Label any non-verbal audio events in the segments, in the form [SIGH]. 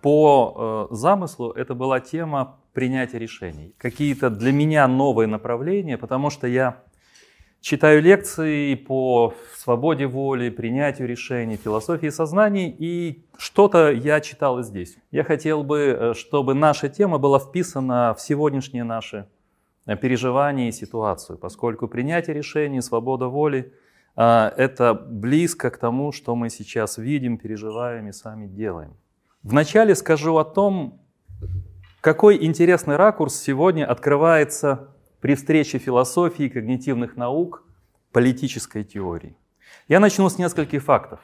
по э, замыслу это была тема принятия решений. Какие-то для меня новые направления, потому что я читаю лекции по свободе воли, принятию решений, философии сознаний, и что-то я читал и здесь. Я хотел бы, э, чтобы наша тема была вписана в сегодняшние наши э, переживания и ситуацию, поскольку принятие решений, свобода воли э, – это близко к тому, что мы сейчас видим, переживаем и сами делаем. Вначале скажу о том, какой интересный ракурс сегодня открывается при встрече философии, когнитивных наук, политической теории. Я начну с нескольких фактов.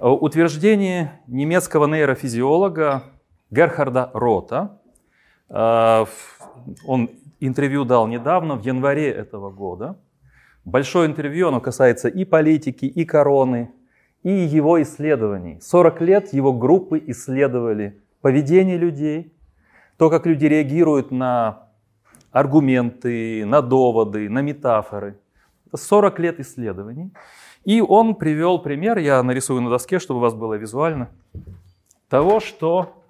Утверждение немецкого нейрофизиолога Герхарда Рота, э, он интервью дал недавно, в январе этого года. Большое интервью, оно касается и политики, и короны, и его исследований. 40 лет его группы исследовали поведение людей, то, как люди реагируют на аргументы, на доводы, на метафоры. Это 40 лет исследований. И он привел пример, я нарисую на доске, чтобы у вас было визуально, того, что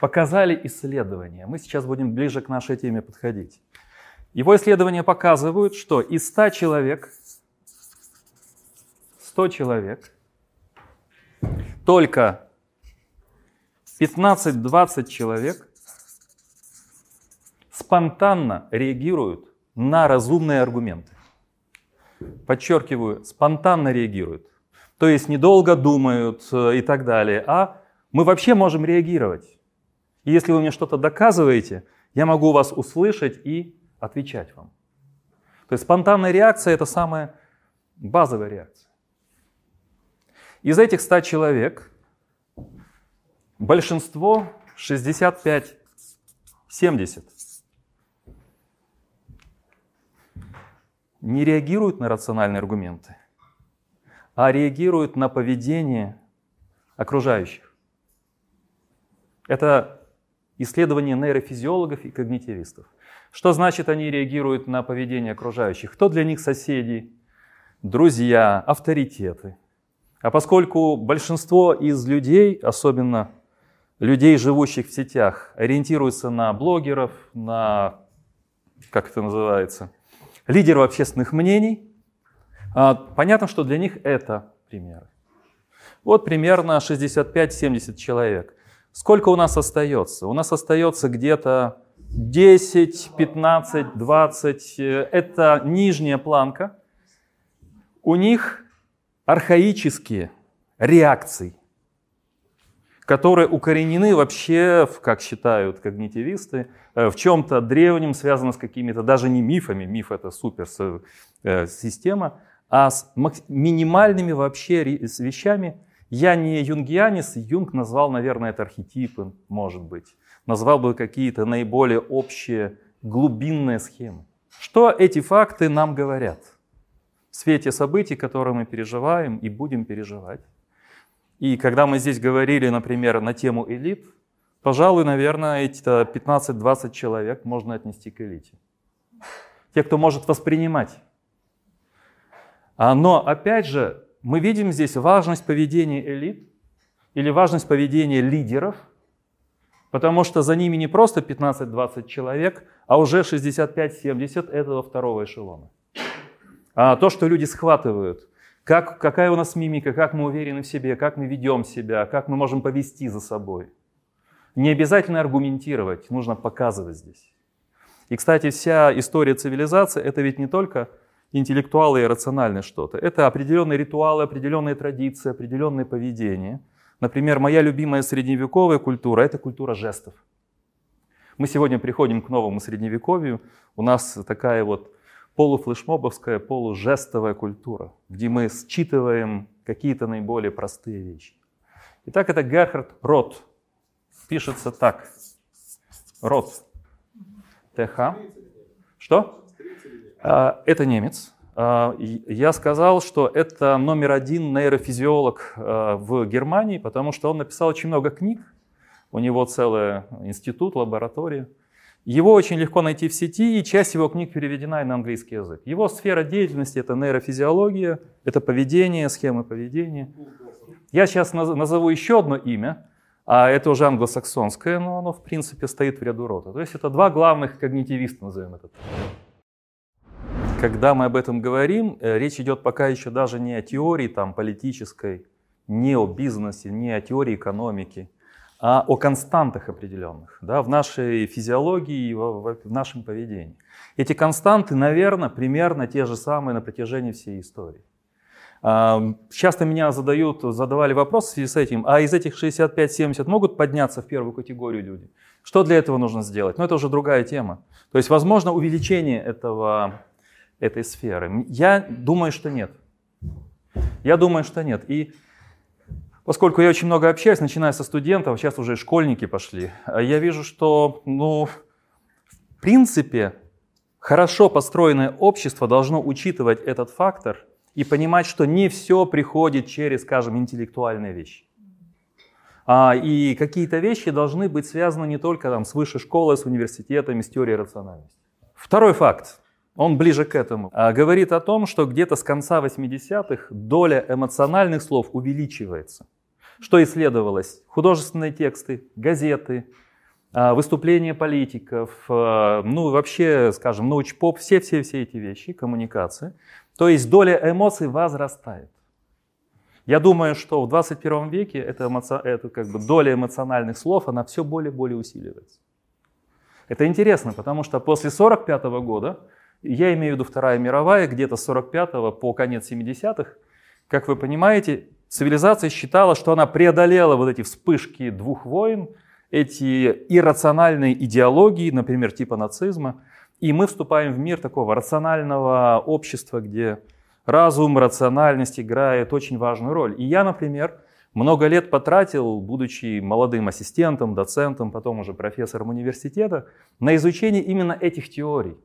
показали исследования. Мы сейчас будем ближе к нашей теме подходить. Его исследования показывают, что из 100 человек, 100 человек, только 15-20 человек спонтанно реагируют на разумные аргументы. Подчеркиваю, спонтанно реагируют. То есть недолго думают э, и так далее. А мы вообще можем реагировать. И если вы мне что-то доказываете, я могу вас услышать и отвечать вам. То есть спонтанная реакция – это самая базовая реакция. Из этих 100 человек большинство 65-70 не реагируют на рациональные аргументы, а реагируют на поведение окружающих. Это исследование нейрофизиологов и когнитивистов. Что значит они реагируют на поведение окружающих? Кто для них соседи, друзья, авторитеты? А поскольку большинство из людей, особенно людей, живущих в сетях, ориентируются на блогеров, на, как это называется, лидеров общественных мнений. А, понятно, что для них это примеры. Вот примерно 65-70 человек. Сколько у нас остается? У нас остается где-то 10, 15, 20. Это нижняя планка. У них архаические реакции которые укоренены вообще, как считают когнитивисты, э, в чем-то древнем, связано с какими-то, даже не мифами, миф это супер э, а с минимальными вообще вещами. Я не юнгианец, Юнг назвал, наверное, это архетипы, может быть. Назвал бы какие-то наиболее общие глубинные схемы. Что эти факты нам говорят в свете событий, которые мы переживаем и будем переживать? И когда мы здесь говорили, например, на тему элит, пожалуй, наверное, эти 15-20 человек можно отнести к элите. Те, кто может воспринимать. А, но, опять же, мы видим здесь важность поведения элит или важность поведения лидеров, потому что за ними не просто 15-20 человек, а уже 65-70 этого второго эшелона. А то, что люди схватывают как, какая у нас мимика, как мы уверены в себе, как мы ведем себя, как мы можем повести за собой. Не обязательно аргументировать, нужно показывать здесь. И, кстати, вся история цивилизации – это ведь не только интеллектуалы и рациональное что-то. Это определенные ритуалы, определенные традиции, определенные поведения. Например, моя любимая средневековая культура – это культура жестов. Мы сегодня приходим к новому средневековью. У нас такая вот полуфлешмобовская, полужестовая культура, где мы считываем какие-то наиболее простые вещи. Итак, это Герхард Рот. Пишется так. Рот. ТХ. Что? А, это немец. А, я сказал, что это номер один нейрофизиолог а, в Германии, потому что он написал очень много книг. У него целый институт, лаборатория. Его очень легко найти в сети, и часть его книг переведена и на английский язык. Его сфера деятельности – это нейрофизиология, это поведение, схемы поведения. Я сейчас назову еще одно имя, а это уже англосаксонское, но оно в принципе стоит в ряду рода. То есть это два главных когнитивиста, назовем это Когда мы об этом говорим, э, речь идет пока еще даже не о теории там, политической, не о бизнесе, не о теории экономики, а о константах определенных да, в нашей физиологии и в, нашем поведении. Эти константы, наверное, примерно те же самые на протяжении всей истории. Часто меня задают, задавали вопрос в связи с этим, а из этих 65-70 могут подняться в первую категорию люди? Что для этого нужно сделать? Но это уже другая тема. То есть, возможно, увеличение этого, этой сферы. Я думаю, что нет. Я думаю, что нет. И поскольку я очень много общаюсь, начиная со студентов, сейчас уже школьники пошли, я вижу, что, ну, в принципе, хорошо построенное общество должно учитывать этот фактор – и понимать, что не все приходит через, скажем, интеллектуальные вещи. А, и какие-то вещи должны быть связаны не только там, с высшей школой, с университетами, с теорией рациональности. Второй факт, он ближе к этому, а, говорит о том, что где-то с конца 80-х доля эмоциональных слов увеличивается. Что исследовалось? Художественные тексты, газеты, а, выступления политиков, а, ну вообще, скажем, научпоп, все-все-все эти вещи, коммуникация. То есть доля эмоций возрастает. Я думаю, что в 21 веке эта, эмоци... это как бы доля эмоциональных слов, она все более и более усиливается. Это интересно, потому что после 45 года, я имею в виду Вторая мировая, где-то с 45 по конец 70-х, как вы понимаете, цивилизация считала, что она преодолела вот эти вспышки двух войн, эти иррациональные идеологии, например, типа нацизма, и мы вступаем в мир такого рационального общества, где разум, рациональность играет очень важную роль. И я, например, много лет потратил, будучи молодым ассистентом, доцентом, потом уже профессором университета, на изучение именно этих теорий.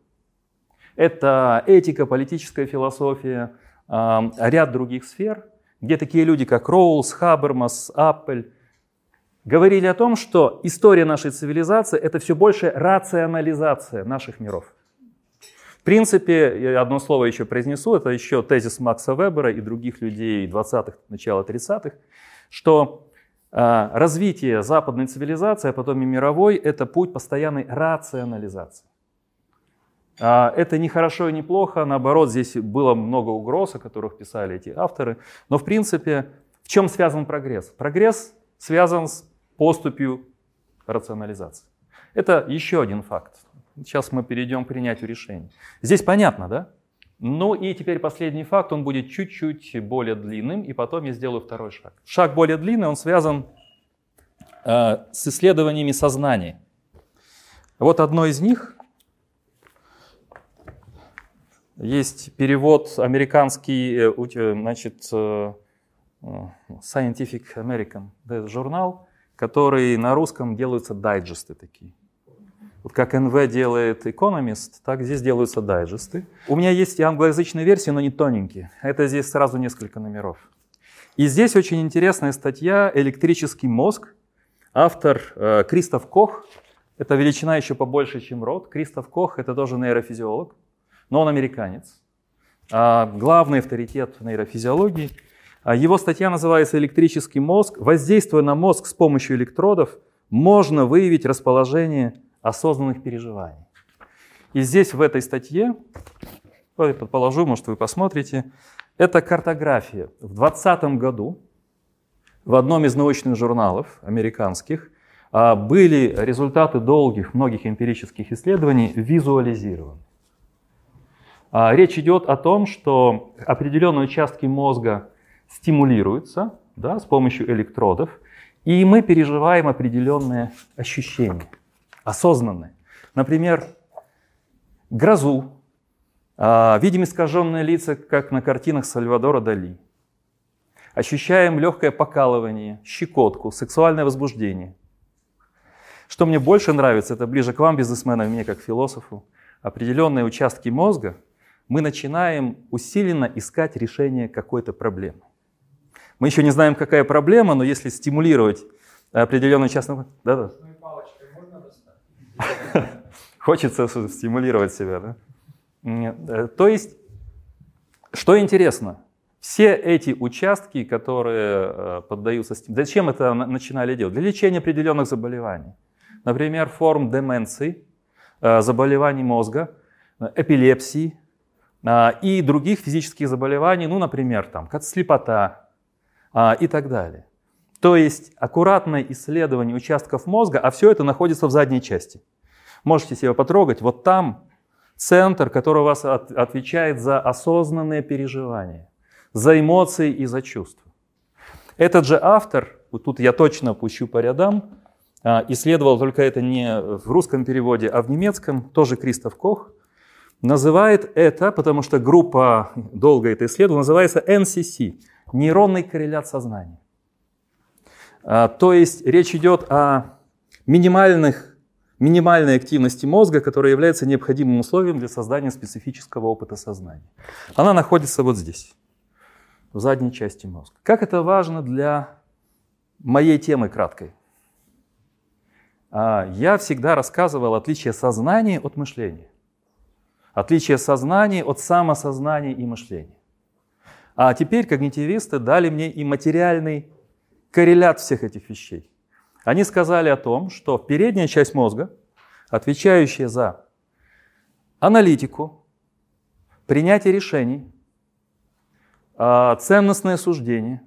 Это этика, политическая философия, ряд других сфер, где такие люди, как Роулс, Хабермас, Аппель, говорили о том, что история нашей цивилизации – это все больше рационализация наших миров. В принципе, я одно слово еще произнесу, это еще тезис Макса Вебера и других людей 20-х, начала 30-х, что э, развитие западной цивилизации, а потом и мировой – это путь постоянной рационализации. А это не хорошо и не плохо, наоборот, здесь было много угроз, о которых писали эти авторы. Но в принципе, в чем связан прогресс? Прогресс связан с поступью рационализации. Это еще один факт. Сейчас мы перейдем к принятию решений. Здесь понятно, да? Ну и теперь последний факт, он будет чуть-чуть более длинным, и потом я сделаю второй шаг. Шаг более длинный, он связан э, с исследованиями сознания. Вот одно из них. Есть перевод американский, э, э, значит, э, Scientific American, это журнал, которые на русском делаются дайджесты такие. Вот как НВ делает Economist, так здесь делаются дайджесты. У меня есть и англоязычные версии, но не тоненькие. Это здесь сразу несколько номеров. И здесь очень интересная статья «Электрический мозг». Автор э, Кристоф Кох. Это величина еще побольше, чем род. Кристоф Кох – это тоже нейрофизиолог, но он американец. А главный авторитет нейрофизиологии – а его статья называется «Электрический мозг». Воздействуя на мозг с помощью электродов, можно выявить расположение осознанных переживаний. И здесь в этой статье, предположу, может вы посмотрите, это картография. В 2020 году в одном из научных журналов американских а, были результаты долгих, многих эмпирических исследований визуализированы. А, речь идет о том, что определенные участки мозга стимулируются да, с помощью электродов, и мы переживаем определенные ощущения, осознанные. Например, грозу, а, видим искаженные лица, как на картинах Сальвадора Дали. Ощущаем легкое покалывание, щекотку, сексуальное возбуждение. Что мне больше нравится, это ближе к вам, бизнесменам, мне как философу, определенные участки мозга, мы начинаем усиленно искать решение какой-то проблемы. Мы еще не знаем, какая проблема, но если стимулировать определенную частную... Да, да. [LAUGHS] Хочется стимулировать себя, да? Э, то есть, что интересно, Все эти участки, которые э, поддаются... Зачем это начинали делать? Для лечения определенных заболеваний. Например, форм деменции, э, заболеваний мозга, эпилепсии и других физических заболеваний, ну, например, там, слепота и так далее. То есть аккуратное исследование участков мозга, а все это находится в задней части. Можете себя потрогать, вот там центр, который у вас от, отвечает за осознанные переживания, за эмоции и за чувства. Этот же автор, вот тут я точно пущу по рядам, а, исследовал только это не в русском переводе, а в немецком, тоже Кристоф Кох, называет это, потому что группа долго это исследовала, называется NCC – нейронный коррелят сознания. А, то есть речь идет о минимальных, минимальной активности мозга, которая является необходимым условием для создания специфического опыта сознания. Она находится вот здесь, в задней части мозга. Как это важно для моей темы краткой? А, я всегда рассказывал отличие сознания от мышления. Отличие сознания от самосознания и мышления. А теперь когнитивисты дали мне и материальный коррелят всех этих вещей. Они сказали о том, что передняя часть мозга, отвечающая за аналитику, принятие решений, а, ценностное суждение,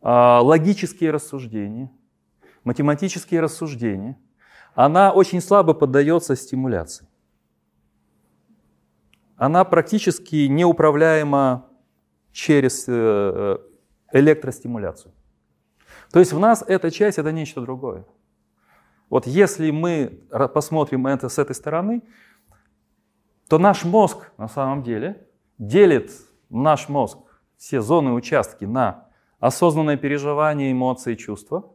а, логические рассуждения, математические рассуждения, она очень слабо поддается стимуляции. Она практически неуправляема через э, э, электростимуляцию. То есть в нас эта часть это нечто другое. Вот если мы посмотрим это с этой стороны, то наш мозг на самом деле делит наш мозг, все зоны, участки на осознанное переживание, эмоции, чувства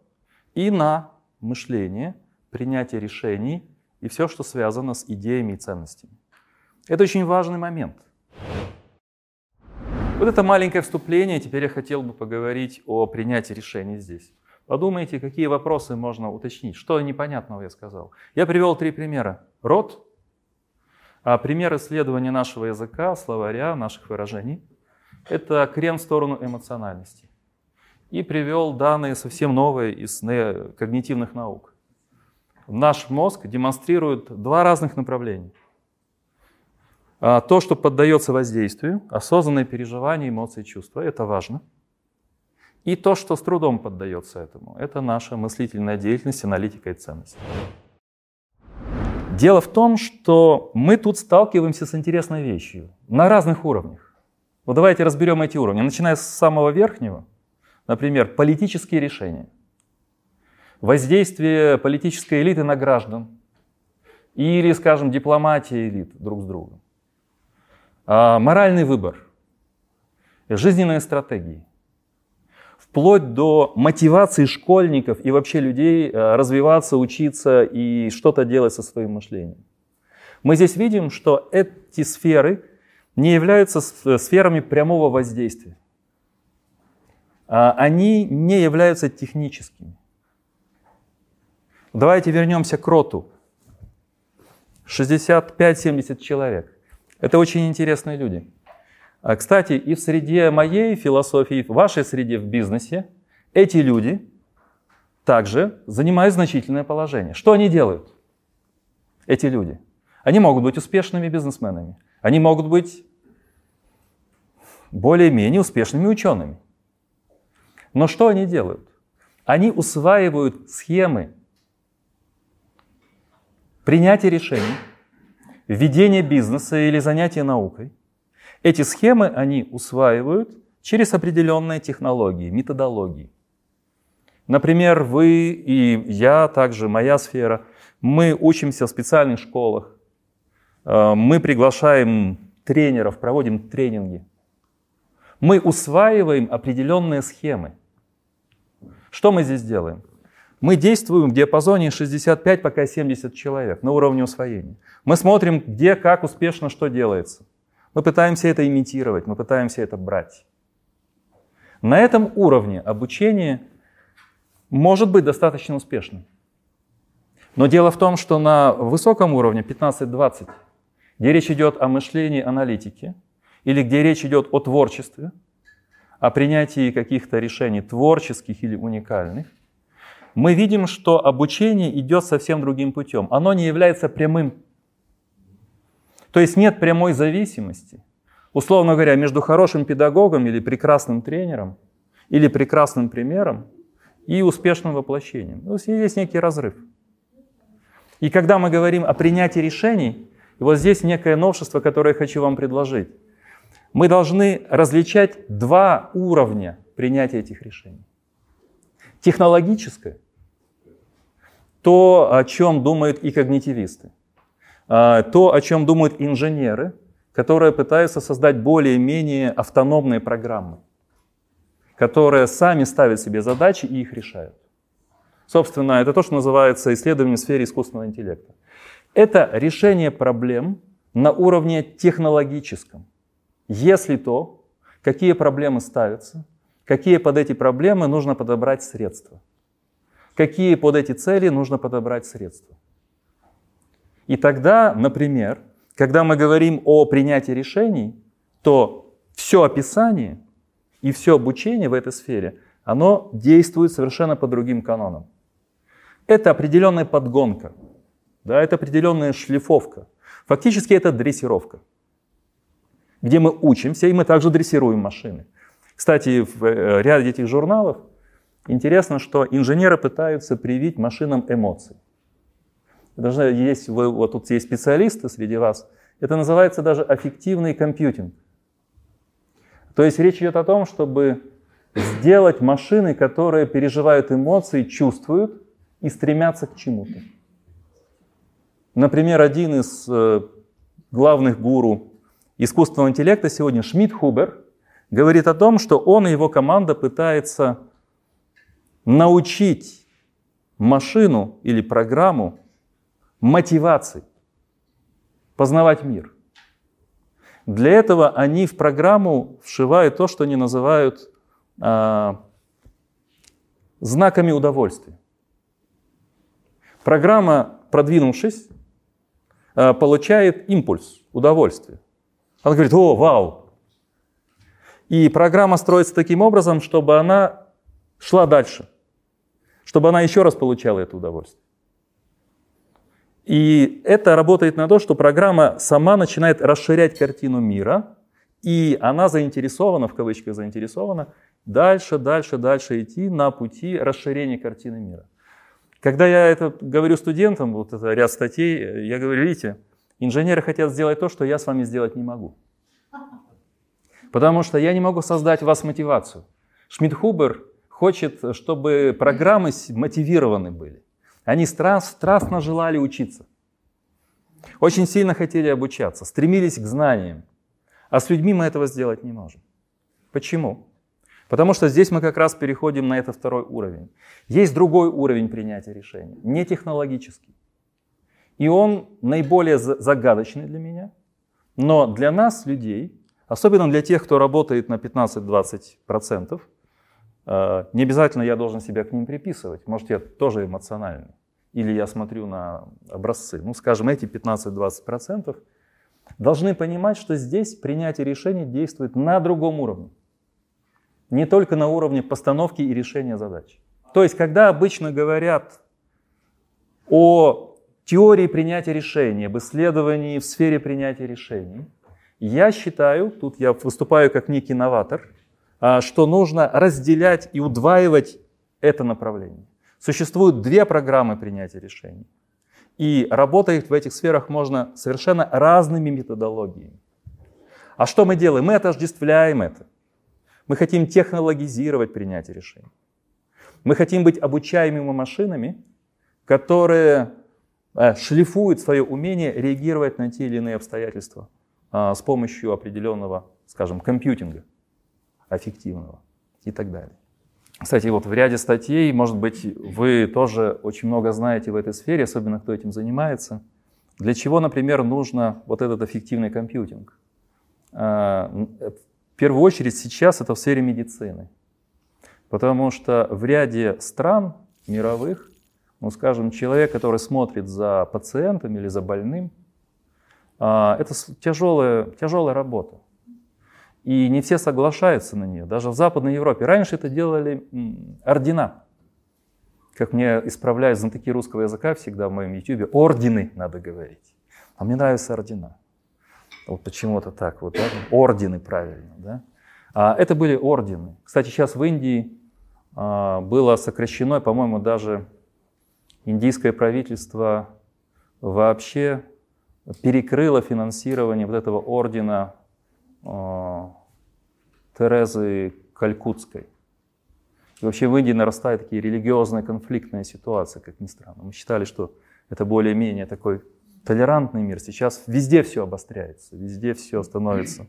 и на мышление, принятие решений и все, что связано с идеями и ценностями. Это очень важный момент. Вот это маленькое вступление. Теперь я хотел бы поговорить о принятии решений здесь. Подумайте, какие вопросы можно уточнить. Что непонятного я сказал. Я привел три примера. Род, а пример исследования нашего языка, словаря, наших выражений. Это крен в сторону эмоциональности. И привел данные совсем новые из когнитивных наук. Наш мозг демонстрирует два разных направления – то, что поддается воздействию, осознанное переживание, эмоции, чувства, это важно. И то, что с трудом поддается этому, это наша мыслительная деятельность, аналитика и ценность. Дело в том, что мы тут сталкиваемся с интересной вещью на разных уровнях. Вот давайте разберем эти уровни. Начиная с самого верхнего, например, политические решения, воздействие политической элиты на граждан или, скажем, дипломатия элит друг с другом. А, моральный выбор, жизненные стратегии, вплоть до мотивации школьников и вообще людей а, развиваться, учиться и что-то делать со своим мышлением. Мы здесь видим, что эти сферы не являются сферами прямого воздействия. А, они не являются техническими. Давайте вернемся к роту. 65-70 человек. Это очень интересные люди. А, кстати, и в среде моей философии, в вашей среде в бизнесе, эти люди также занимают значительное положение. Что они делают? Эти люди. Они могут быть успешными бизнесменами. Они могут быть более-менее успешными учеными. Но что они делают? Они усваивают схемы принятия решений, ведение бизнеса или занятие наукой. Эти схемы они усваивают через определенные технологии, методологии. Например, вы и я, также моя сфера, мы учимся в специальных школах, э, мы приглашаем тренеров, проводим тренинги. Мы усваиваем определенные схемы. Что мы здесь делаем? Мы действуем в диапазоне 65 пока 70 человек на уровне усвоения. Мы смотрим, где, как успешно, что делается. Мы пытаемся это имитировать, мы пытаемся это брать. На этом уровне обучение может быть достаточно успешным. Но дело в том, что на высоком уровне 15-20, где речь идет о мышлении, аналитике, или где речь идет о творчестве, о принятии каких-то решений творческих или уникальных, мы видим, что обучение идет совсем другим путем. Оно не является прямым. То есть нет прямой зависимости, условно говоря, между хорошим педагогом или прекрасным тренером или прекрасным примером и успешным воплощением. То есть есть некий разрыв. И когда мы говорим о принятии решений, и вот здесь некое новшество, которое я хочу вам предложить. Мы должны различать два уровня принятия этих решений. Технологическое, то, о чем думают и когнитивисты, а, то, о чем думают инженеры, которые пытаются создать более-менее автономные программы, которые сами ставят себе задачи и их решают. Собственно, это то, что называется исследование в сфере искусственного интеллекта. Это решение проблем на уровне технологическом. Если то, какие проблемы ставятся, какие под эти проблемы нужно подобрать средства, какие под эти цели нужно подобрать средства. И тогда, например, когда мы говорим о принятии решений, то все описание и все обучение в этой сфере, оно действует совершенно по другим канонам. Это определенная подгонка, да, это определенная шлифовка. Фактически это дрессировка, где мы учимся, и мы также дрессируем машины. Кстати, в э, ряде этих журналов интересно, что инженеры пытаются привить машинам эмоции. Даже есть, вы, вот тут есть специалисты среди вас, это называется даже аффективный компьютинг. То есть речь идет о том, чтобы сделать машины, которые переживают эмоции, чувствуют, и стремятся к чему-то. Например, один из э, главных гуру искусственного интеллекта сегодня, Шмидт Хубер, говорит о том, что он и его команда пытаются научить машину или программу мотивации, познавать мир. Для этого они в программу вшивают то, что они называют а, знаками удовольствия. Программа, продвинувшись, э, получает импульс, удовольствие. Она говорит, о, вау. И программа строится таким образом, чтобы она шла дальше, чтобы она еще раз получала это удовольствие. И это работает на то, что программа сама начинает расширять картину мира, и она заинтересована, в кавычках заинтересована, дальше, дальше, дальше идти на пути расширения картины мира. Когда я это говорю студентам, вот это ряд статей, я говорю, видите, инженеры хотят сделать то, что я с вами сделать не могу. [LAUGHS] Потому что я не могу создать в вас мотивацию. Шмидт-Хубер хочет, чтобы программы мотивированы были. Они страстно желали учиться. Очень сильно хотели обучаться, стремились к знаниям. А с людьми мы этого сделать не можем. Почему? Потому что здесь мы как раз переходим на этот второй уровень. Есть другой уровень принятия решений, не технологический. И он наиболее загадочный для меня. Но для нас, людей, особенно для тех, кто работает на 15-20%, э, не обязательно я должен себя к ним приписывать. Может, я тоже эмоциональный. Или я смотрю на образцы. Ну, скажем, эти 15-20% должны понимать, что здесь принятие решений действует на другом уровне не только на уровне постановки и решения задач. То есть, когда обычно говорят о теории принятия решений, об исследовании в сфере принятия решений, я считаю, тут я выступаю как некий новатор, что нужно разделять и удваивать это направление. Существуют две программы принятия решений. И работать в этих сферах можно совершенно разными методологиями. А что мы делаем? Мы отождествляем это. Мы хотим технологизировать принятие решений. Мы хотим быть обучаемыми машинами, которые э, шлифуют свое умение реагировать на те или иные обстоятельства а, с помощью определенного, скажем, компьютинга аффективного и так далее. Кстати, вот в ряде статей, может быть, вы тоже очень много знаете в этой сфере, особенно кто этим занимается. Для чего, например, нужно вот этот эффективный компьютинг? А, в первую очередь сейчас это в сфере медицины. Потому что в ряде стран мировых, ну скажем, человек, который смотрит за пациентом или за больным, а, это тяжелая, тяжелая работа. И не все соглашаются на нее, даже в Западной Европе. Раньше это делали ордена. Как мне исправляют знатоки русского языка всегда в моем YouTube, ордены надо говорить. А мне нравятся ордена. Вот почему-то так вот, да? ордены правильно, да? А это были ордены. Кстати, сейчас в Индии а, было сокращено, по-моему, даже индийское правительство вообще перекрыло финансирование вот этого ордена э, Терезы Калькутской. И вообще в Индии нарастают такие религиозные конфликтные ситуации, как ни странно. Мы считали, что это более-менее такой толерантный мир. Сейчас везде все обостряется, везде все становится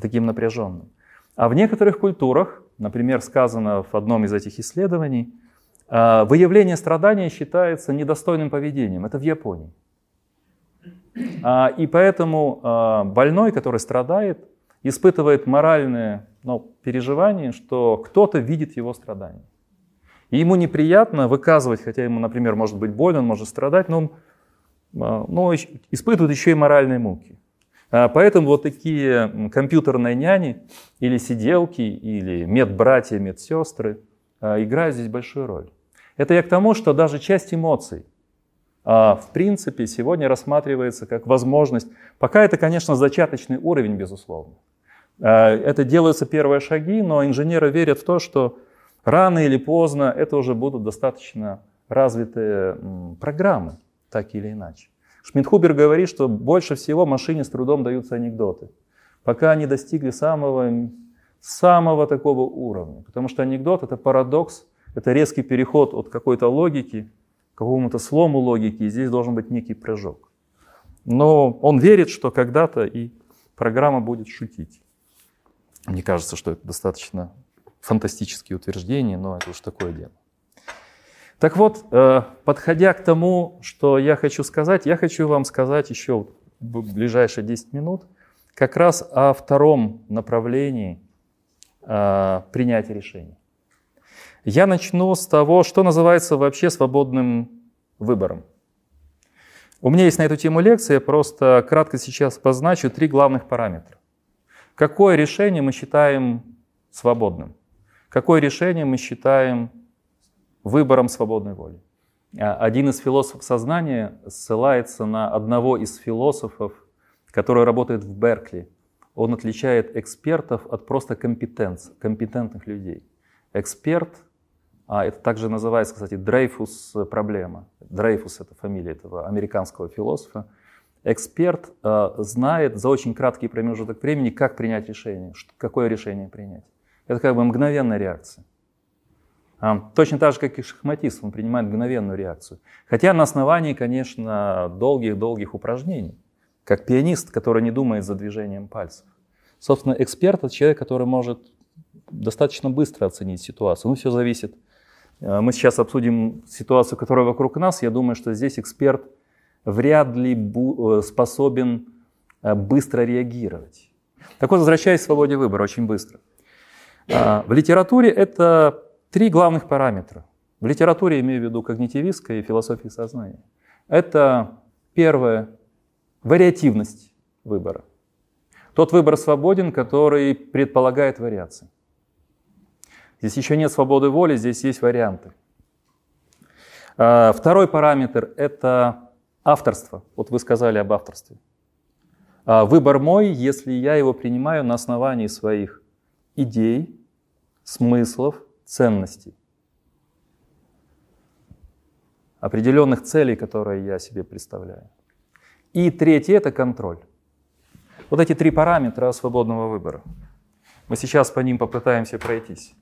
таким напряженным. А в некоторых культурах, например, сказано в одном из этих исследований, а, выявление страдания считается недостойным поведением. Это в Японии. А, и поэтому а, больной, который страдает, испытывает моральное ну, переживание, что кто-то видит его страдания. И ему неприятно выказывать, хотя ему, например, может быть больно, он может страдать, но он но испытывает еще и моральные муки. Поэтому вот такие компьютерные няни или сиделки, или медбратья, медсестры играют здесь большую роль. Это я к тому, что даже часть эмоций, а, в принципе, сегодня рассматривается как возможность. Пока это, конечно, зачаточный уровень, безусловно. А, это делаются первые шаги, но инженеры верят в то, что рано или поздно это уже будут достаточно развитые программы, так или иначе. Шмидхубер говорит, что больше всего машине с трудом даются анекдоты, пока они достигли самого, самого такого уровня. Потому что анекдот — это парадокс это резкий переход от какой-то логики к какому-то слому логики, и здесь должен быть некий прыжок. Но он верит, что когда-то и программа будет шутить. Мне кажется, что это достаточно фантастические утверждения, но это уж такое дело. Так вот, э, подходя к тому, что я хочу сказать, я хочу вам сказать еще в ближайшие 10 минут как раз о втором направлении э, принятия решений. Я начну с того, что называется вообще свободным выбором. У меня есть на эту тему лекция, просто кратко сейчас позначу три главных параметра. Какое решение мы считаем свободным? Какое решение мы считаем выбором свободной воли? А, один из философов сознания ссылается на одного из философов, который работает в Беркли. Он отличает экспертов от просто компетентных людей. Эксперт а это также называется, кстати, Дрейфус проблема. Дрейфус – это фамилия этого американского философа. Эксперт э, знает за очень краткий промежуток времени, как принять решение, что, какое решение принять. Это как бы мгновенная реакция. А, точно так же, как и шахматист, он принимает мгновенную реакцию. Хотя на основании, конечно, долгих-долгих упражнений. Как пианист, который не думает за движением пальцев. Собственно, эксперт – это человек, который может достаточно быстро оценить ситуацию. Ну, все зависит Э, мы сейчас обсудим ситуацию, которая вокруг нас. Я думаю, что здесь эксперт вряд ли э, способен э, быстро реагировать. Так вот, возвращаясь к свободе выбора, очень быстро. В литературе это три главных параметра. В литературе имею в виду когнитивистской и философии сознания. Это первое – вариативность выбора. Тот выбор свободен, который предполагает вариации. Здесь еще нет свободы воли, здесь есть варианты. А, второй параметр – это авторство. Вот вы сказали об авторстве. А, выбор мой, если я его принимаю на основании своих идей, смыслов, ценностей. Определенных целей, которые я себе представляю. И третье – это контроль. Вот эти три параметра свободного выбора. Мы сейчас по ним попытаемся пройтись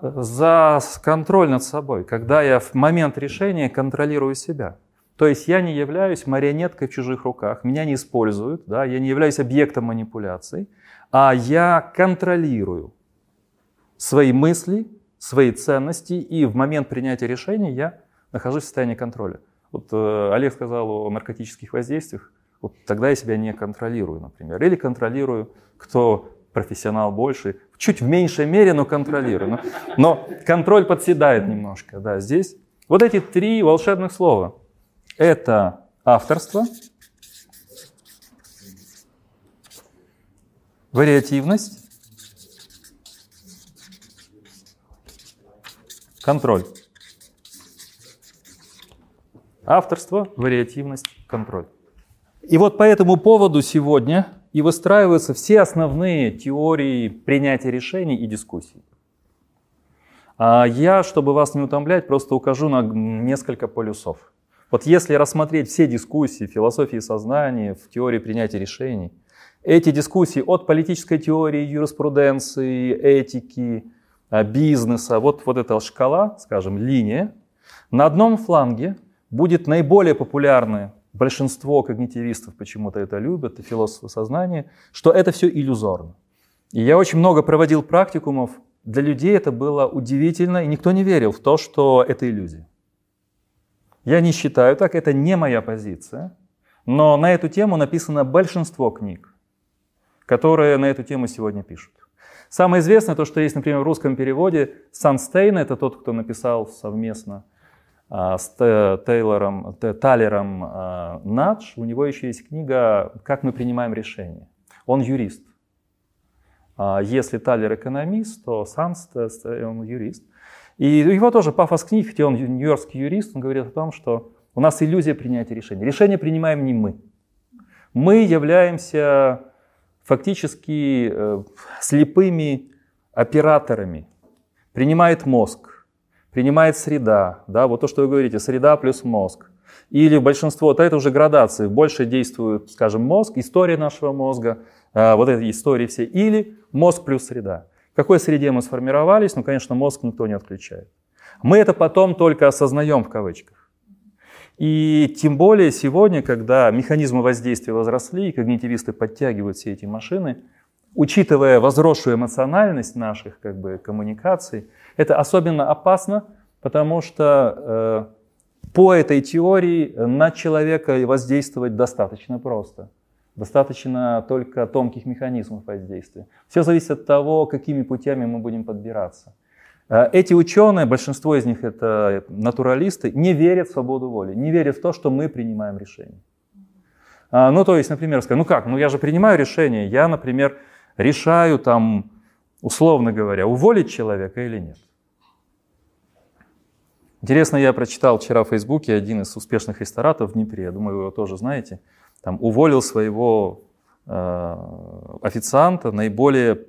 за контроль над собой, когда я в момент решения контролирую себя. То есть я не являюсь марионеткой в чужих руках, меня не используют, да, я не являюсь объектом манипуляций, а я контролирую свои мысли, свои ценности, и в момент принятия решения я нахожусь в состоянии контроля. Вот э, Олег сказал о наркотических воздействиях, вот тогда я себя не контролирую, например, или контролирую, кто профессионал больше, чуть в меньшей мере, но контролирую. Но, но контроль подседает немножко. Да, здесь вот эти три волшебных слова. Это авторство, вариативность, контроль. Авторство, вариативность, контроль. И вот по этому поводу сегодня и выстраиваются все основные теории принятия решений и дискуссий. А я, чтобы вас не утомлять, просто укажу на несколько полюсов. Вот если рассмотреть все дискуссии в философии сознания, в теории принятия решений, эти дискуссии от политической теории, юриспруденции, этики, а, бизнеса, вот, вот эта шкала, скажем, линия, на одном фланге будет наиболее популярны, большинство когнитивистов почему-то это любят, и философы сознания, что это все иллюзорно. И я очень много проводил практикумов, для людей это было удивительно, и никто не верил в то, что это иллюзия. Я не считаю так, это не моя позиция, но на эту тему написано большинство книг, которые на эту тему сегодня пишут. Самое известное то, что есть, например, в русском переводе Санстейн, это тот, кто написал совместно а, с Тейлором, Талером а, Надж. У него еще есть книга «Как мы принимаем решения». Он юрист. А, если Талер экономист, то Санст, он юрист. И его тоже пафос книг, где он нью-йоркский юрист, он говорит о том, что у нас иллюзия принятия. Решения принимаем не мы. Мы являемся фактически э, слепыми операторами. Принимает мозг, принимает среда, да, вот то, что вы говорите, среда плюс мозг. Или большинство, то это уже градации, больше действует, скажем, мозг, история нашего мозга, э, вот эти истории все, или мозг плюс среда какой среде мы сформировались, ну, конечно, мозг никто не отключает. Мы это потом только осознаем в кавычках. И тем более сегодня, когда механизмы воздействия возросли, и когнитивисты подтягивают все эти машины, учитывая возросшую эмоциональность наших как бы, коммуникаций, это особенно опасно, потому что э, по этой теории на человека воздействовать достаточно просто. Достаточно только тонких механизмов воздействия. Все зависит от того, какими путями мы будем подбираться. Э, эти ученые, большинство из них это натуралисты, не верят в свободу воли, не верят в то, что мы принимаем решение. А, ну, то есть, например, сказать, ну как, ну я же принимаю решение, я, например, решаю там, условно говоря, уволить человека или нет. Интересно, я прочитал вчера в Фейсбуке один из успешных рестораторов в Днепре, я думаю, вы его тоже знаете – там, уволил своего э, официанта наиболее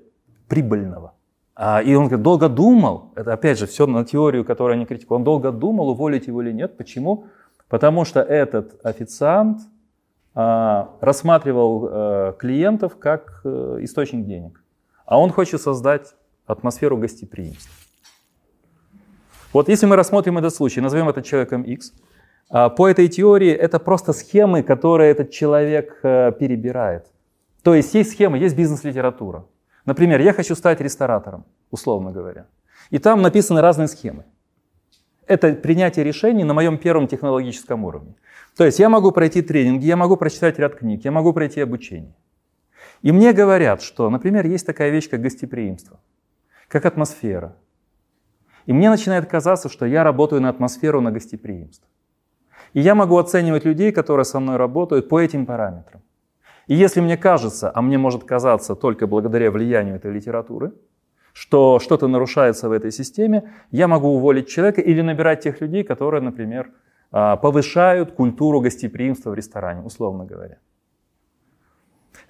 прибыльного. А, и он говорит, долго думал, это опять же все на теорию, которую они критикуют, он долго думал, уволить его или нет. Почему? Потому что этот официант а, рассматривал а, клиентов как а, источник денег. А он хочет создать атмосферу гостеприимства. Вот если мы рассмотрим этот случай, назовем это человеком X – по этой теории это просто схемы, которые этот человек э, перебирает. То есть есть схемы, есть бизнес-литература. Например, я хочу стать ресторатором, условно говоря. И там написаны разные схемы. Это принятие решений на моем первом технологическом уровне. То есть я могу пройти тренинги, я могу прочитать ряд книг, я могу пройти обучение. И мне говорят, что, например, есть такая вещь, как гостеприимство, как атмосфера. И мне начинает казаться, что я работаю на атмосферу, на гостеприимство. И я могу оценивать людей, которые со мной работают, по этим параметрам. И если мне кажется, а мне может казаться только благодаря влиянию этой литературы, что что-то нарушается в этой системе, я могу уволить человека или набирать тех людей, которые, например, а, повышают культуру гостеприимства в ресторане, условно говоря.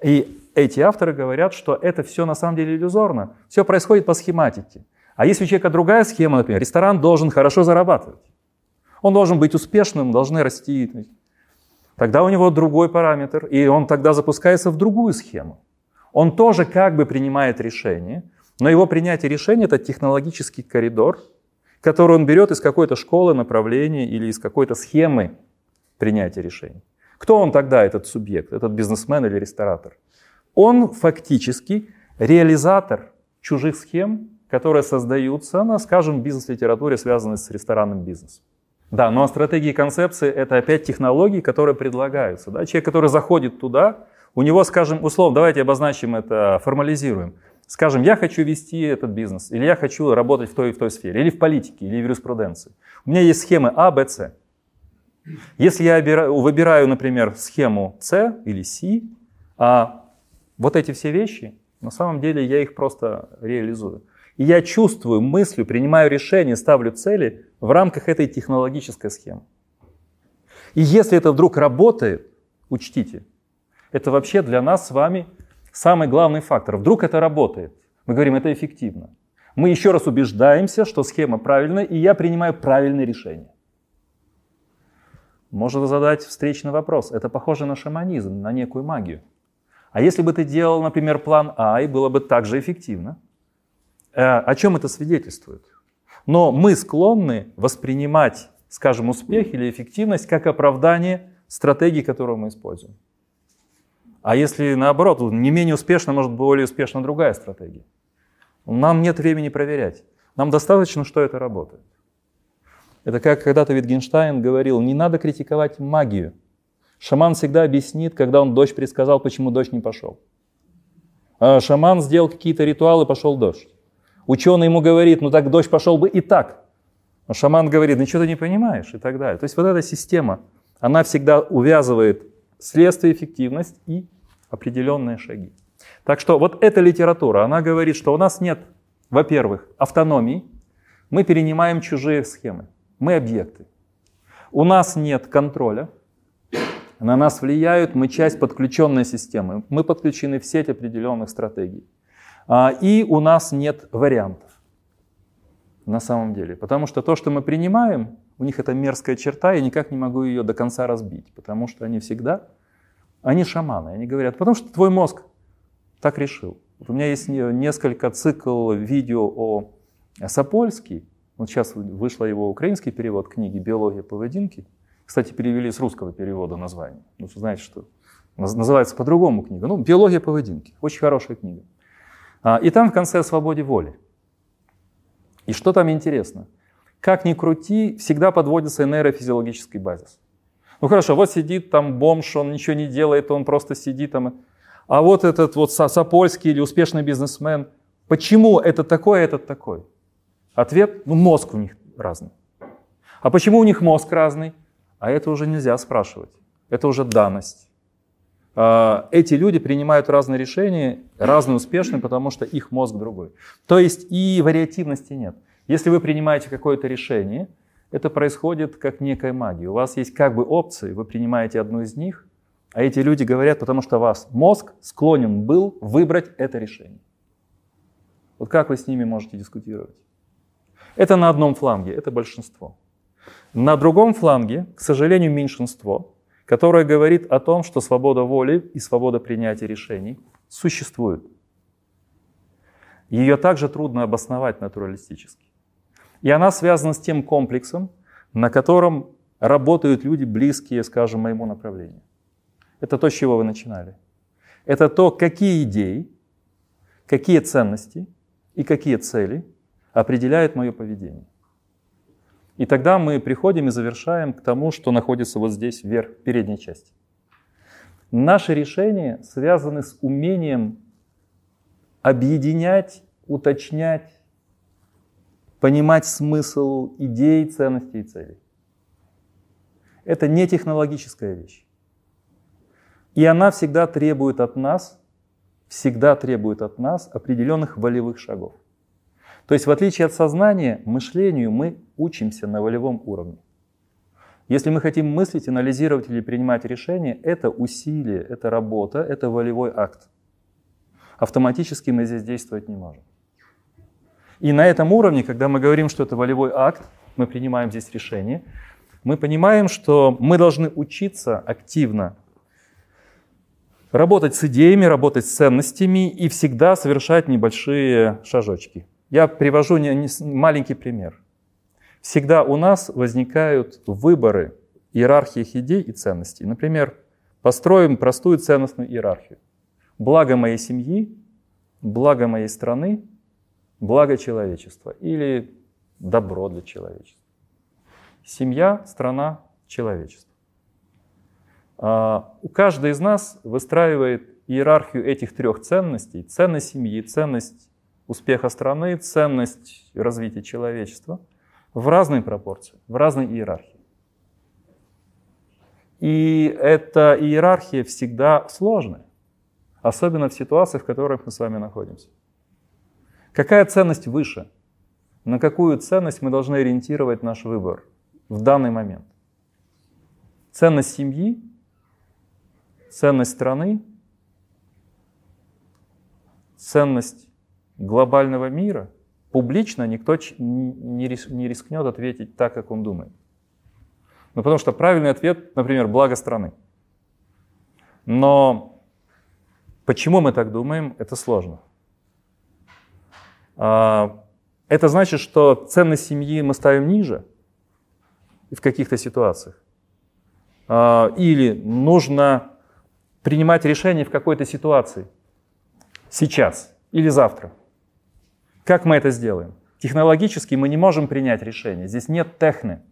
И эти авторы говорят, что это все на самом деле иллюзорно. Все происходит по схематике. А если у человека другая схема, например, ресторан должен хорошо зарабатывать. Он должен быть успешным, должны расти. Тогда у него другой параметр, и он тогда запускается в другую схему. Он тоже как бы принимает решение, но его принятие решения – это технологический коридор, который он берет из какой-то школы, направления или из какой-то схемы принятия решений. Кто он тогда, этот субъект, этот бизнесмен или ресторатор? Он фактически реализатор чужих схем, которые создаются на, скажем, бизнес-литературе, связанной с ресторанным бизнесом. Да, но стратегии и концепции – это опять технологии, которые предлагаются. Да? Человек, который заходит туда, у него, скажем, условно, давайте обозначим это, формализируем. Скажем, я хочу вести этот бизнес, или я хочу работать в той и в той сфере, или в политике, или в юриспруденции. У меня есть схемы А, Б, С. Если я выбираю, например, схему С или С, а вот эти все вещи, На самом деле я их просто реализую. И я чувствую, мыслю, принимаю решения, ставлю цели в рамках этой технологической схемы. И если это вдруг работает, учтите, это вообще для нас с вами самый главный фактор. Вдруг это работает. Мы говорим, это эффективно. Мы еще раз убеждаемся, что схема правильная, и я принимаю правильное решение. Можно задать встречный вопрос. Это похоже на шаманизм, на некую магию. А если бы ты делал, например, план А, и было бы также эффективно? Э, о чем это свидетельствует? Но мы склонны воспринимать, скажем, успех или эффективность как оправдание стратегии, которую мы используем. А если наоборот, не менее успешно, может быть более успешна другая стратегия. Нам нет времени проверять. Нам достаточно, что это работает. Это как когда-то Витгенштайн говорил, не надо критиковать магию. Шаман всегда объяснит, когда он дождь предсказал, почему дождь не пошел. А шаман сделал какие-то ритуалы, пошел дождь. Ученый ему говорит, ну так дождь пошел бы и так. А шаман говорит, ну что ты не понимаешь и так далее. То есть вот эта система, она всегда увязывает следствие, эффективность и определенные шаги. Так что вот эта литература, она говорит, что у нас нет, во-первых, автономии, мы перенимаем чужие схемы, мы объекты. У нас нет контроля, на нас влияют, мы часть подключенной системы, мы подключены в сеть определенных стратегий. А, и у нас нет вариантов на самом деле. Потому что то, что мы принимаем, у них это мерзкая черта, я никак не могу ее до конца разбить. Потому что они всегда, они шаманы, они говорят, потому что твой мозг так решил. Вот у меня есть несколько цикл видео о Сапольский. Вот сейчас вышло его украинский перевод книги «Биология повединки». Кстати, перевели с русского перевода название. Ну, знаете, что называется по-другому книга. Ну, «Биология повединки». Очень хорошая книга. А, и там в конце о свободе воли. И что там интересно? Как ни крути, всегда подводится нейрофизиологический базис. Ну хорошо, вот сидит там бомж, он ничего не делает, он просто сидит там. А вот этот вот Сапольский или успешный бизнесмен, почему это такой, а этот такой? Ответ, ну мозг у них разный. А почему у них мозг разный? А это уже нельзя спрашивать. Это уже данность. А, эти люди принимают разные решения, разные успешные, потому что их мозг другой. То есть и вариативности нет. Если вы принимаете какое-то решение, это происходит как некая магия. У вас есть как бы опции, вы принимаете одну из них, а эти люди говорят, потому что вас мозг склонен был выбрать это решение. Вот как вы с ними можете дискутировать? Это на одном фланге, это большинство. На другом фланге, к сожалению, меньшинство, которое говорит о том, что свобода воли и свобода принятия решений существуют. Ее также трудно обосновать натуралистически. И она связана с тем комплексом, на котором работают люди, близкие, скажем, моему направлению. Это то, с чего вы начинали. Это то, какие идеи, какие ценности и какие цели определяют мое поведение. И тогда мы приходим и завершаем к тому, что находится вот здесь, вверх, в передней части. Наши решения связаны с умением объединять, уточнять, понимать смысл идей, ценностей и целей. Это не технологическая вещь. И она всегда требует от нас, всегда требует от нас определенных волевых шагов. То есть в отличие от сознания, мышлению мы учимся на волевом уровне. Если мы хотим мыслить, анализировать или принимать решения, это усилие, это работа, это волевой акт. Автоматически мы здесь действовать не можем. И на этом уровне, когда мы говорим, что это волевой акт, мы принимаем здесь решение, мы понимаем, что мы должны учиться активно работать с идеями, работать с ценностями и всегда совершать небольшие шажочки. Я привожу маленький пример. Всегда у нас возникают выборы иерархиях идей и ценностей. Например, построим простую ценностную иерархию. Благо моей семьи, благо моей страны, благо человечества или добро для человечества. Семья, страна, человечество. А, у каждой из нас выстраивает иерархию этих трех ценностей. Ценность семьи, ценность успеха страны, ценность развития человечества в разной пропорции, в разной иерархии. И эта иерархия всегда сложная. особенно в ситуациях, в которых мы с вами находимся. Какая ценность выше? На какую ценность мы должны ориентировать наш выбор в данный момент? Ценность семьи, ценность страны, ценность глобального мира – публично никто не рискнет ответить так, как он думает. Ну, потому что правильный ответ, например, благо страны. Но почему мы так думаем, это сложно. А, это значит, что ценность семьи мы ставим ниже в каких-то ситуациях. А, или нужно принимать решение в какой-то ситуации сейчас или завтра. Как мы это сделаем? Технологически мы не можем принять решение. Здесь нет техны.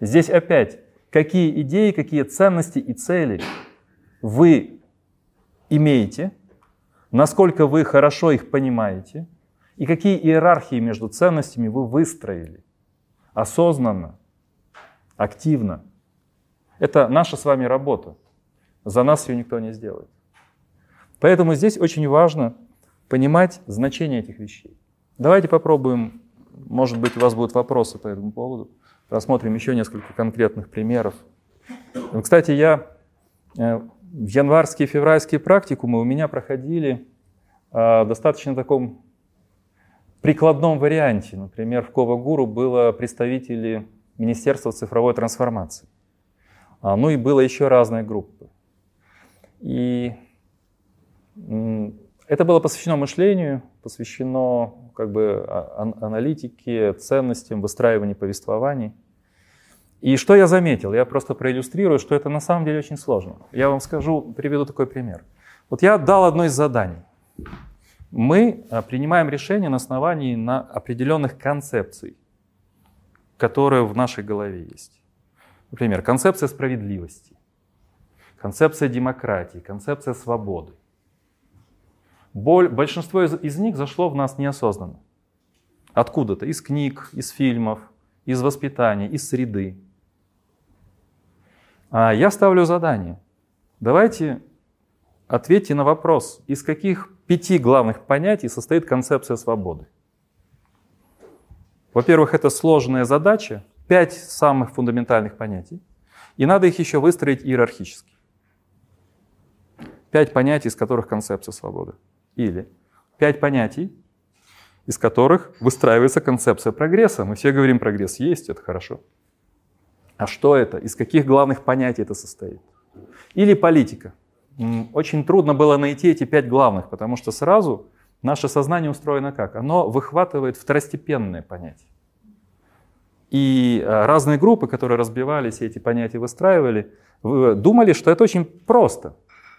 Здесь опять, какие идеи, какие ценности и цели вы имеете, насколько вы хорошо их понимаете, и какие иерархии между ценностями вы выстроили осознанно, активно. Это наша с вами работа. За нас ее никто не сделает. Поэтому здесь очень важно понимать значение этих вещей. Давайте попробуем, может быть, у вас будут вопросы по этому поводу. Рассмотрим еще несколько конкретных примеров. Кстати, я э, в январские и февральские практикумы у меня проходили в достаточно таком прикладном варианте. Например, в Кова-Гуру было представители Министерства цифровой трансформации. А, ну и было еще разные группы. И это было посвящено мышлению, посвящено как бы а, аналитике, ценностям, выстраиванию повествований. И что я заметил? Я просто проиллюстрирую, что это на самом деле очень сложно. Я вам скажу, приведу такой пример. Вот я дал одно из заданий. Мы а, принимаем решения на основании на определенных концепций, которые в нашей голове есть. Например, концепция справедливости, концепция демократии, концепция свободы. Боль, большинство из, из них зашло в нас неосознанно. Откуда-то, из книг, из фильмов, из воспитания, из среды. А я ставлю задание. Давайте ответьте на вопрос, из каких пяти главных понятий состоит концепция свободы. Во-первых, это сложная задача, пять самых фундаментальных понятий, и надо их еще выстроить иерархически. Пять понятий, из которых концепция свободы. Или пять понятий, из которых выстраивается концепция прогресса. Мы все говорим, прогресс есть, это хорошо. А что это? Из каких главных понятий это состоит? Или политика. Очень трудно было найти эти пять главных, потому что сразу наше сознание устроено как? Оно выхватывает второстепенные понятия. И а, разные группы, которые разбивались, эти понятия выстраивали, думали, что это очень просто.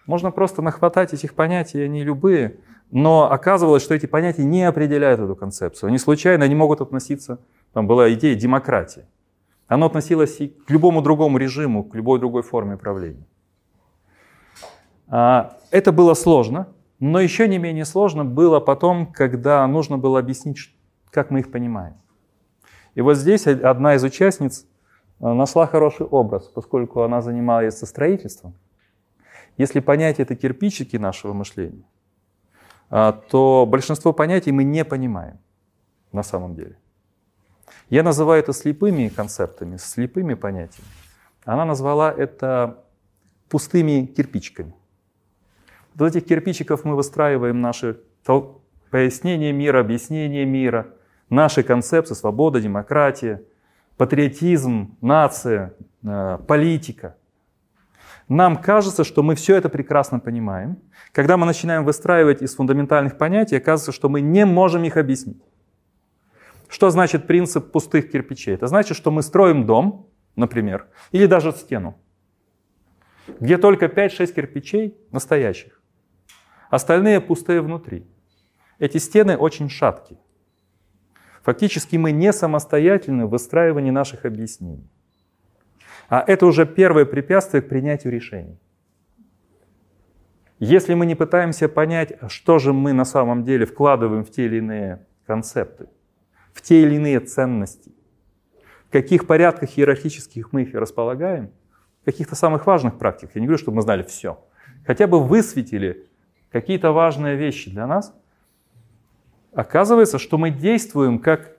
Можно просто нахватать этих понятий, они любые, но оказывалось, что эти понятия не определяют эту концепцию. Они случайно не могут относиться, там была идея демократии. Оно относилось и к любому другому режиму, к любой другой форме правления. А, это было сложно, но еще не менее сложно было потом, когда нужно было объяснить, как мы их понимаем. И вот здесь одна из участниц э, нашла хороший образ, поскольку она занимается строительством – если понятия это кирпичики нашего мышления, а, то большинство понятий мы не понимаем на самом деле. Я называю это слепыми концептами, слепыми понятиями. Она назвала это пустыми кирпичиками. Вот этих кирпичиков мы выстраиваем наши пояснения мира, объяснения мира, наши концепции, свобода, демократия, патриотизм, нация, а, политика – нам кажется, что мы все это прекрасно понимаем. Когда мы начинаем выстраивать из фундаментальных понятий, оказывается, что мы не можем их объяснить. Что значит принцип пустых кирпичей? Это значит, что мы строим дом, например, или даже стену, где только 5-6 кирпичей настоящих, остальные пустые внутри. Эти стены очень шаткие. Фактически мы не самостоятельны в выстраивании наших объяснений. А это уже первое препятствие к принятию решений. Если мы не пытаемся понять, что же мы на самом деле вкладываем в те или иные концепты, в те или иные ценности, в каких порядках иерархических мы их располагаем, в каких-то самых важных практиках, я не говорю, чтобы мы знали все, хотя бы высветили какие-то важные вещи для нас, оказывается, что мы действуем как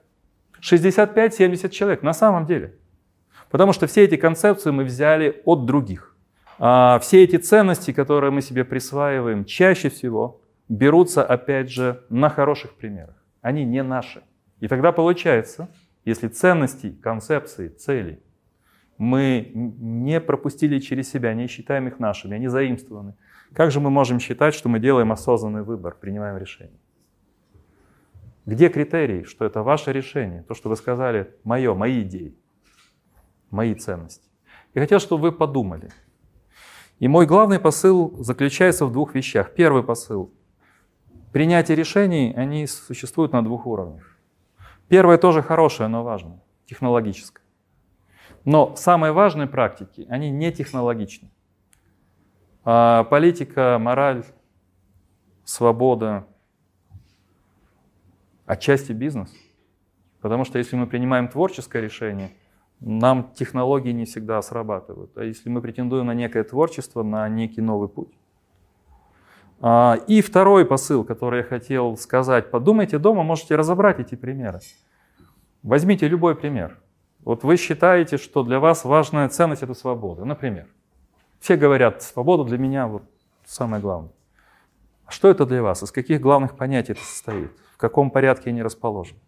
65-70 человек на самом деле. Потому что все эти концепции мы взяли от других. А все эти ценности, которые мы себе присваиваем, чаще всего берутся, опять же, на хороших примерах. Они не наши. И тогда получается, если ценности, концепции, цели мы не пропустили через себя, не считаем их нашими, они заимствованы, как же мы можем считать, что мы делаем осознанный выбор, принимаем решение? Где критерий, что это ваше решение? То, что вы сказали, мое, мои идеи, мои ценности. Я хотел, чтобы вы подумали. И мой главный посыл заключается в двух вещах. Первый посыл. Принятие решений, они существуют на двух уровнях. Первое тоже хорошее, но важное, технологическое. Но самые важные практики, они не технологичны. А политика, мораль, свобода, отчасти бизнес. Потому что если мы принимаем творческое решение, нам технологии не всегда срабатывают. А если мы претендуем на некое творчество, на некий новый путь. А, и второй посыл, который я хотел сказать. Подумайте дома, можете разобрать эти примеры. Возьмите любой пример. Вот вы считаете, что для вас важная ценность – это свобода. Например, все говорят, свобода для меня вот самое главное. А что это для вас? Из каких главных понятий это состоит? В каком порядке они расположены?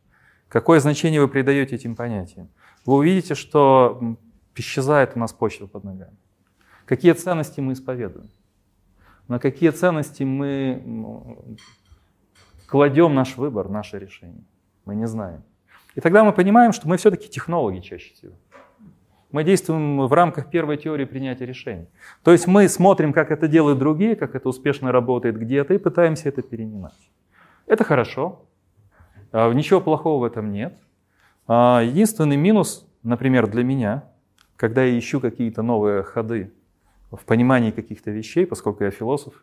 Какое значение вы придаете этим понятиям? Вы увидите, что исчезает у нас почва под ногами. Какие ценности мы исповедуем? На какие ценности мы кладем наш выбор, наше решение? Мы не знаем. И тогда мы понимаем, что мы все-таки технологи чаще всего. Мы действуем в рамках первой теории принятия решений. То есть мы смотрим, как это делают другие, как это успешно работает где-то, и пытаемся это перенимать. Это хорошо. А, ничего плохого в этом нет. А, единственный минус, например, для меня, когда я ищу какие-то новые ходы в понимании каких-то вещей, поскольку я философ,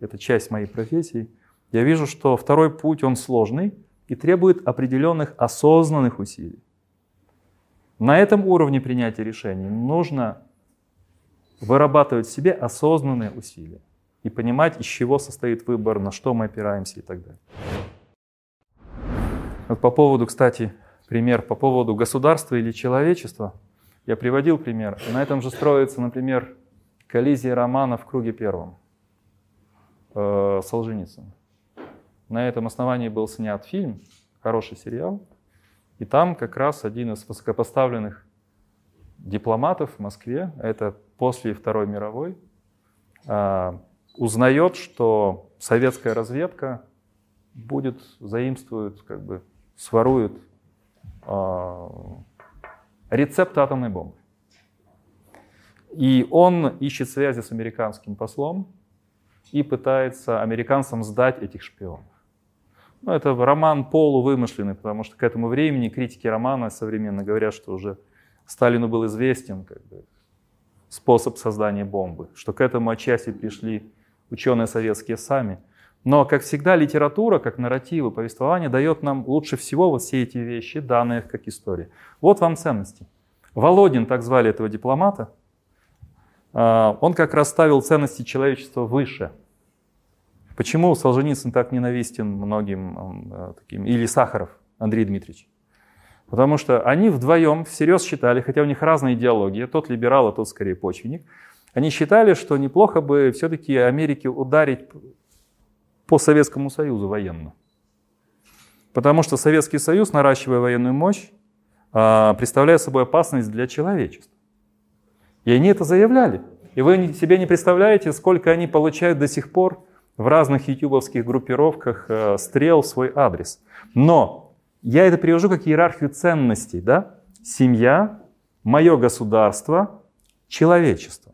это часть моей профессии, я вижу, что второй путь, он сложный, и требует определенных осознанных усилий. На этом уровне принятия решений нужно вырабатывать в себе осознанные усилия и понимать, из чего состоит выбор, на что мы опираемся и так далее. Вот по поводу, кстати, пример по поводу государства или человечества. Я приводил пример. На этом же строится, например, коллизия романа в круге первом э, Солженицына. На этом основании был снят фильм, хороший сериал. И там как раз один из высокопоставленных дипломатов в Москве, это после Второй мировой, а, узнает, что советская разведка будет, заимствует, как бы сворует рецепт атомной бомбы. И он ищет связи с американским послом и пытается американцам сдать этих шпионов. Ну, это роман полувымышленный, потому что к этому времени критики романа современно говорят, что уже Сталину был известен как бы, способ создания бомбы, что к этому отчасти пришли ученые советские сами. Но, как всегда, литература, как нарративы, повествование дает нам лучше всего вот все эти вещи, данные как истории. Вот вам ценности. Володин, так звали этого дипломата, а, он как раз ставил ценности человечества выше – Почему Солженицын так ненавистен многим э, таким, или Сахаров Андрей Дмитриевич? Потому что они вдвоем всерьез считали, хотя у них разные идеологии, тот либерал, а тот скорее почвенник, они считали, что неплохо бы все-таки Америке ударить по Советскому Союзу военно. Потому что Советский Союз, наращивая военную мощь, а, представляет собой опасность для человечества. И они это заявляли. И вы себе не представляете, сколько они получают до сих пор в разных ютубовских группировках э, стрел в свой адрес. Но я это привожу как иерархию ценностей. Да? Семья, мое государство, человечество.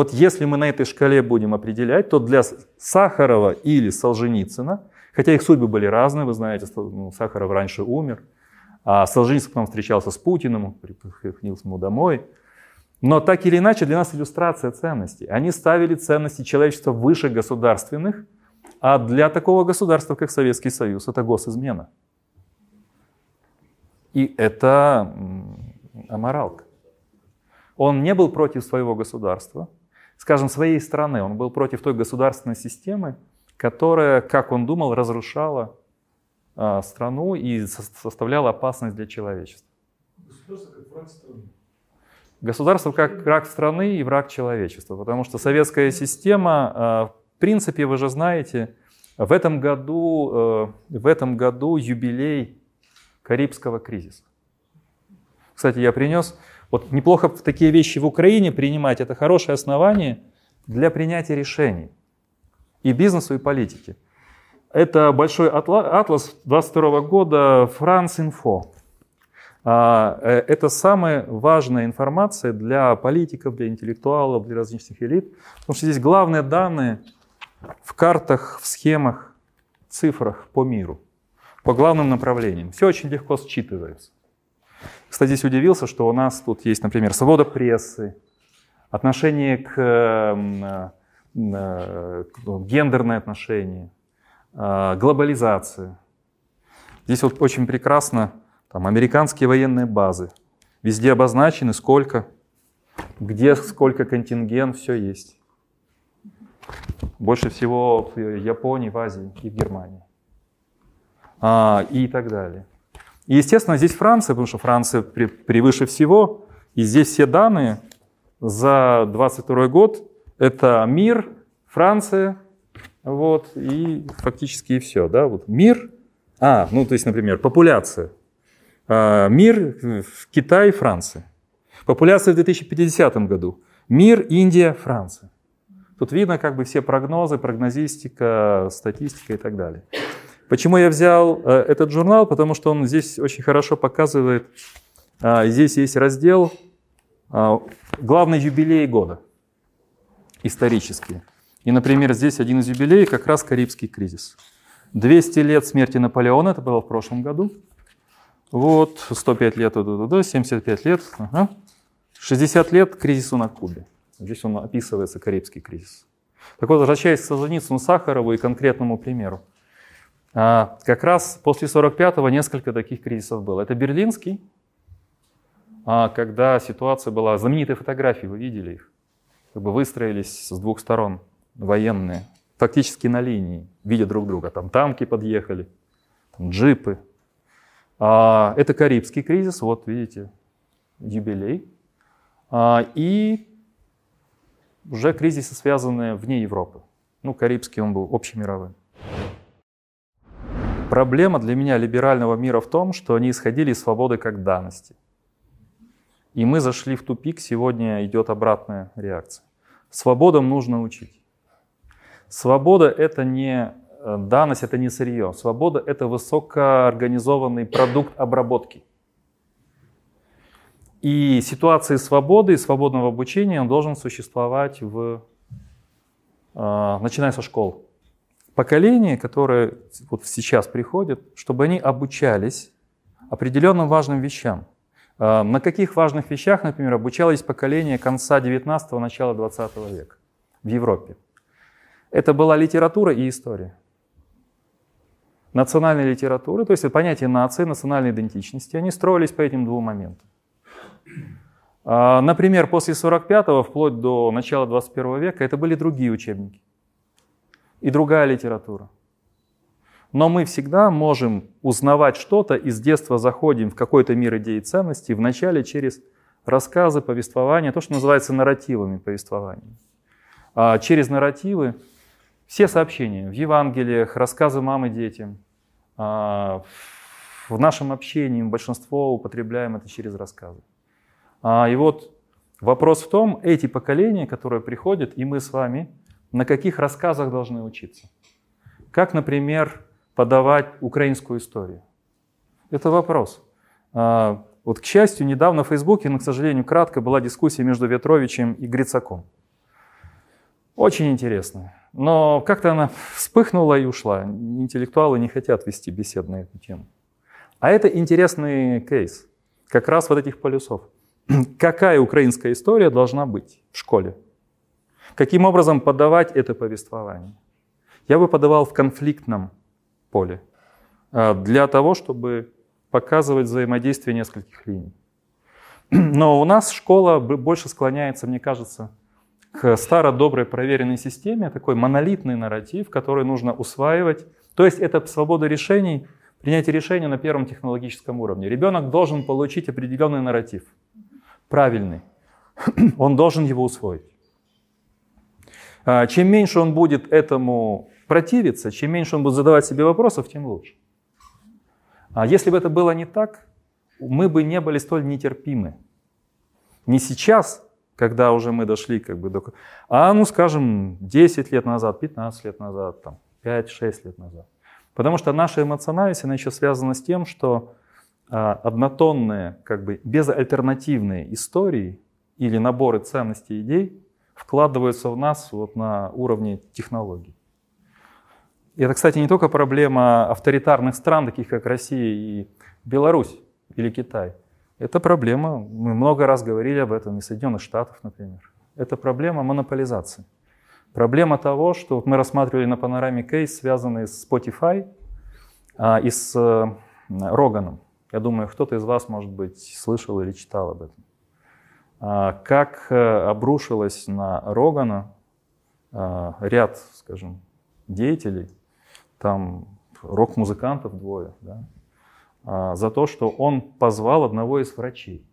Вот если мы на этой шкале будем определять, то для Сахарова или Солженицына, хотя их судьбы были разные, вы знаете, ну, Сахаров раньше умер, а Солженицын потом встречался с Путиным, приходил к нему домой – но так или иначе для нас иллюстрация ценностей. Они ставили ценности человечества выше государственных, а для такого государства, как Советский Союз, это госизмена. И это аморалка. Он не был против своего государства, скажем, своей страны. Он был против той государственной системы, которая, как он думал, разрушала а, страну и составляла опасность для человечества. Государство как враг страны. Государство как враг страны и враг человечества, потому что советская система, а, в принципе, вы же знаете, в этом году, э, в этом году юбилей Карибского кризиса. Кстати, я принес, вот неплохо такие вещи в Украине принимать, это хорошее основание для принятия решений и бизнесу, и политике. Это большой атлас 22 года France Info. А, э, это самая важная информация для политиков, для интеллектуалов, для различных элит, потому что здесь главные данные в картах, в схемах, цифрах по миру, по главным направлениям. Все очень легко считывается. Кстати, здесь удивился, что у нас тут есть, например, свобода прессы, отношение к, э, э, к гендерные отношения, глобализация. Здесь вот очень прекрасно там американские военные базы. Везде обозначены сколько, где сколько контингент, все есть. Больше всего в Японии, в Азии и в Германии. А, и так далее. И, естественно, здесь Франция, потому что Франция превыше всего. И здесь все данные за 22 год. Это мир, Франция, вот, и фактически и все. Да? Вот мир, а, ну то есть, например, популяция. А, мир в Китае, Франция. Популяция в 2050 году. Мир, Индия, Франция. Тут видно как бы все прогнозы, прогнозистика, статистика и так далее. Почему я взял э, этот журнал? Потому что он здесь очень хорошо показывает. Э, здесь есть раздел э, «Главный юбилей года» исторический. И, например, здесь один из юбилеев как раз Карибский кризис. 200 лет смерти Наполеона, это было в прошлом году. Вот, 105 лет, 75 лет, ага. 60 лет кризису на Кубе. Здесь он описывается, Карибский кризис. Так вот, возвращаясь к Солженицыну, Сахарову и конкретному примеру. А, как раз после 45-го несколько таких кризисов было. Это Берлинский, а, когда ситуация была, знаменитые фотографии, вы видели их, как бы выстроились с двух сторон военные, фактически на линии, видя друг друга. Там танки подъехали, там джипы. А, это Карибский кризис, вот видите, юбилей. И уже кризисы, связанные вне Европы. Ну, Карибский он был общемировым. Проблема для меня либерального мира в том, что они исходили из свободы как данности. И мы зашли в тупик, сегодня идет обратная реакция. Свободам нужно учить. Свобода — это не э, данность, это не сырье. Свобода — это высокоорганизованный продукт обработки. И ситуации свободы и свободного обучения он должен существовать в, э, начиная со школ. Поколение, которое вот сейчас приходит, чтобы они обучались определенным важным вещам. Э, на каких важных вещах, например, обучалось поколение конца 19-го, начала 20 века в Европе? Это была литература и история. Национальная литература, то есть понятие нации, национальной идентичности, они строились по этим двум моментам. А, например, после 45-го, вплоть до начала 21 века, это были другие учебники и другая литература. Но мы всегда можем узнавать что-то, и с детства заходим в какой-то мир идей и ценностей, вначале через рассказы, повествования, то, что называется нарративами повествования. А через нарративы все сообщения в Евангелиях, рассказы мамы детям, а, в нашем общении большинство употребляем это через рассказы. А, и вот вопрос в том, эти поколения, которые приходят, и мы с вами, на каких рассказах должны учиться. Как, например, подавать украинскую историю. Это вопрос. А, вот, к счастью, недавно в Фейсбуке, но, к сожалению, кратко была дискуссия между Ветровичем и Грицаком. Очень интересная. Но как-то она вспыхнула и ушла. Интеллектуалы не хотят вести бесед на эту тему. А это интересный кейс. Как раз вот этих полюсов. [CLEARS THROAT] Какая украинская история должна быть в школе? Каким образом подавать это повествование? Я бы подавал в конфликтном поле. А, для того, чтобы показывать взаимодействие нескольких линий. [CLEARS THROAT] Но у нас школа больше склоняется, мне кажется, к старо-доброй проверенной системе, такой монолитный нарратив, который нужно усваивать. То есть это свобода решений, принятие решения на первом технологическом уровне. Ребенок должен получить определенный нарратив, правильный. [CLEARS THROAT] Он должен его усвоить. А, чем меньше он будет этому противиться, чем меньше он будет задавать себе вопросов, тем лучше. А если бы это было не так, мы бы не были столь нетерпимы. Не сейчас, когда уже мы дошли как бы до... А, ну, скажем, 10 лет назад, 15 лет назад, там, 5-6 лет назад. Потому что наша эмоциональность, она еще связана с тем, что а, однотонные, как бы безальтернативные истории или наборы ценностей и идей вкладываются в нас вот на уровне технологий. И это, кстати, не только проблема авторитарных стран, таких как Россия и Беларусь или Китай. Это проблема, мы много раз говорили об этом, и Соединенных Штатов, например. Это проблема монополизации. Проблема того, что мы рассматривали на панораме кейс, связанный с Spotify а, и с а, Роганом. Я думаю, кто-то из вас, может быть, слышал или читал об этом. А, как а, обрушилось на Рогана а, ряд, скажем, деятелей, там рок-музыкантов двое, да, а, за то, что он позвал одного из врачей,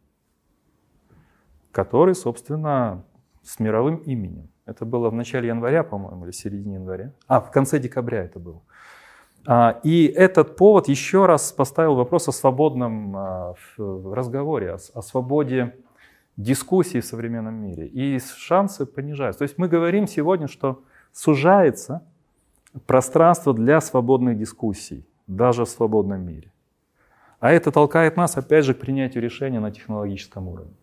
который, собственно, с мировым именем. Это было в начале января, по-моему, или середине января. А, в конце декабря это было. И этот повод еще раз поставил вопрос о свободном разговоре, о свободе дискуссии в современном мире. И шансы понижаются. То есть мы говорим сегодня, что сужается пространство для свободных дискуссий, даже в свободном мире. А это толкает нас, опять же, к принятию решения на технологическом уровне.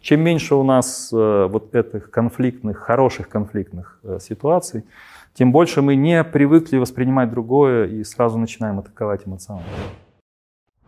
Чем меньше у нас э, вот этих конфликтных, хороших конфликтных э, ситуаций, тем больше мы не привыкли воспринимать другое и сразу начинаем атаковать эмоционально.